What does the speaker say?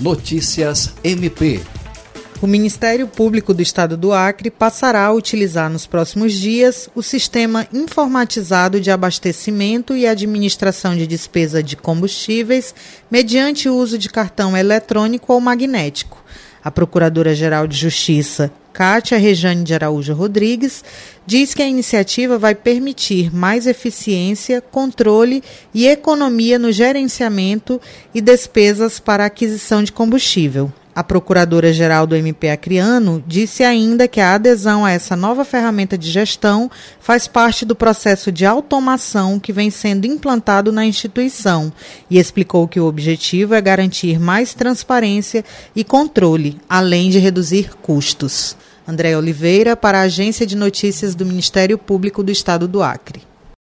Notícias MP. O Ministério Público do Estado do Acre passará a utilizar nos próximos dias o sistema informatizado de abastecimento e administração de despesa de combustíveis mediante o uso de cartão eletrônico ou magnético. A Procuradora-Geral de Justiça, Cátia Rejane de Araújo Rodrigues, diz que a iniciativa vai permitir mais eficiência, controle e economia no gerenciamento e despesas para aquisição de combustível. A procuradora-geral do MP Acreano disse ainda que a adesão a essa nova ferramenta de gestão faz parte do processo de automação que vem sendo implantado na instituição e explicou que o objetivo é garantir mais transparência e controle, além de reduzir custos. André Oliveira, para a Agência de Notícias do Ministério Público do Estado do Acre.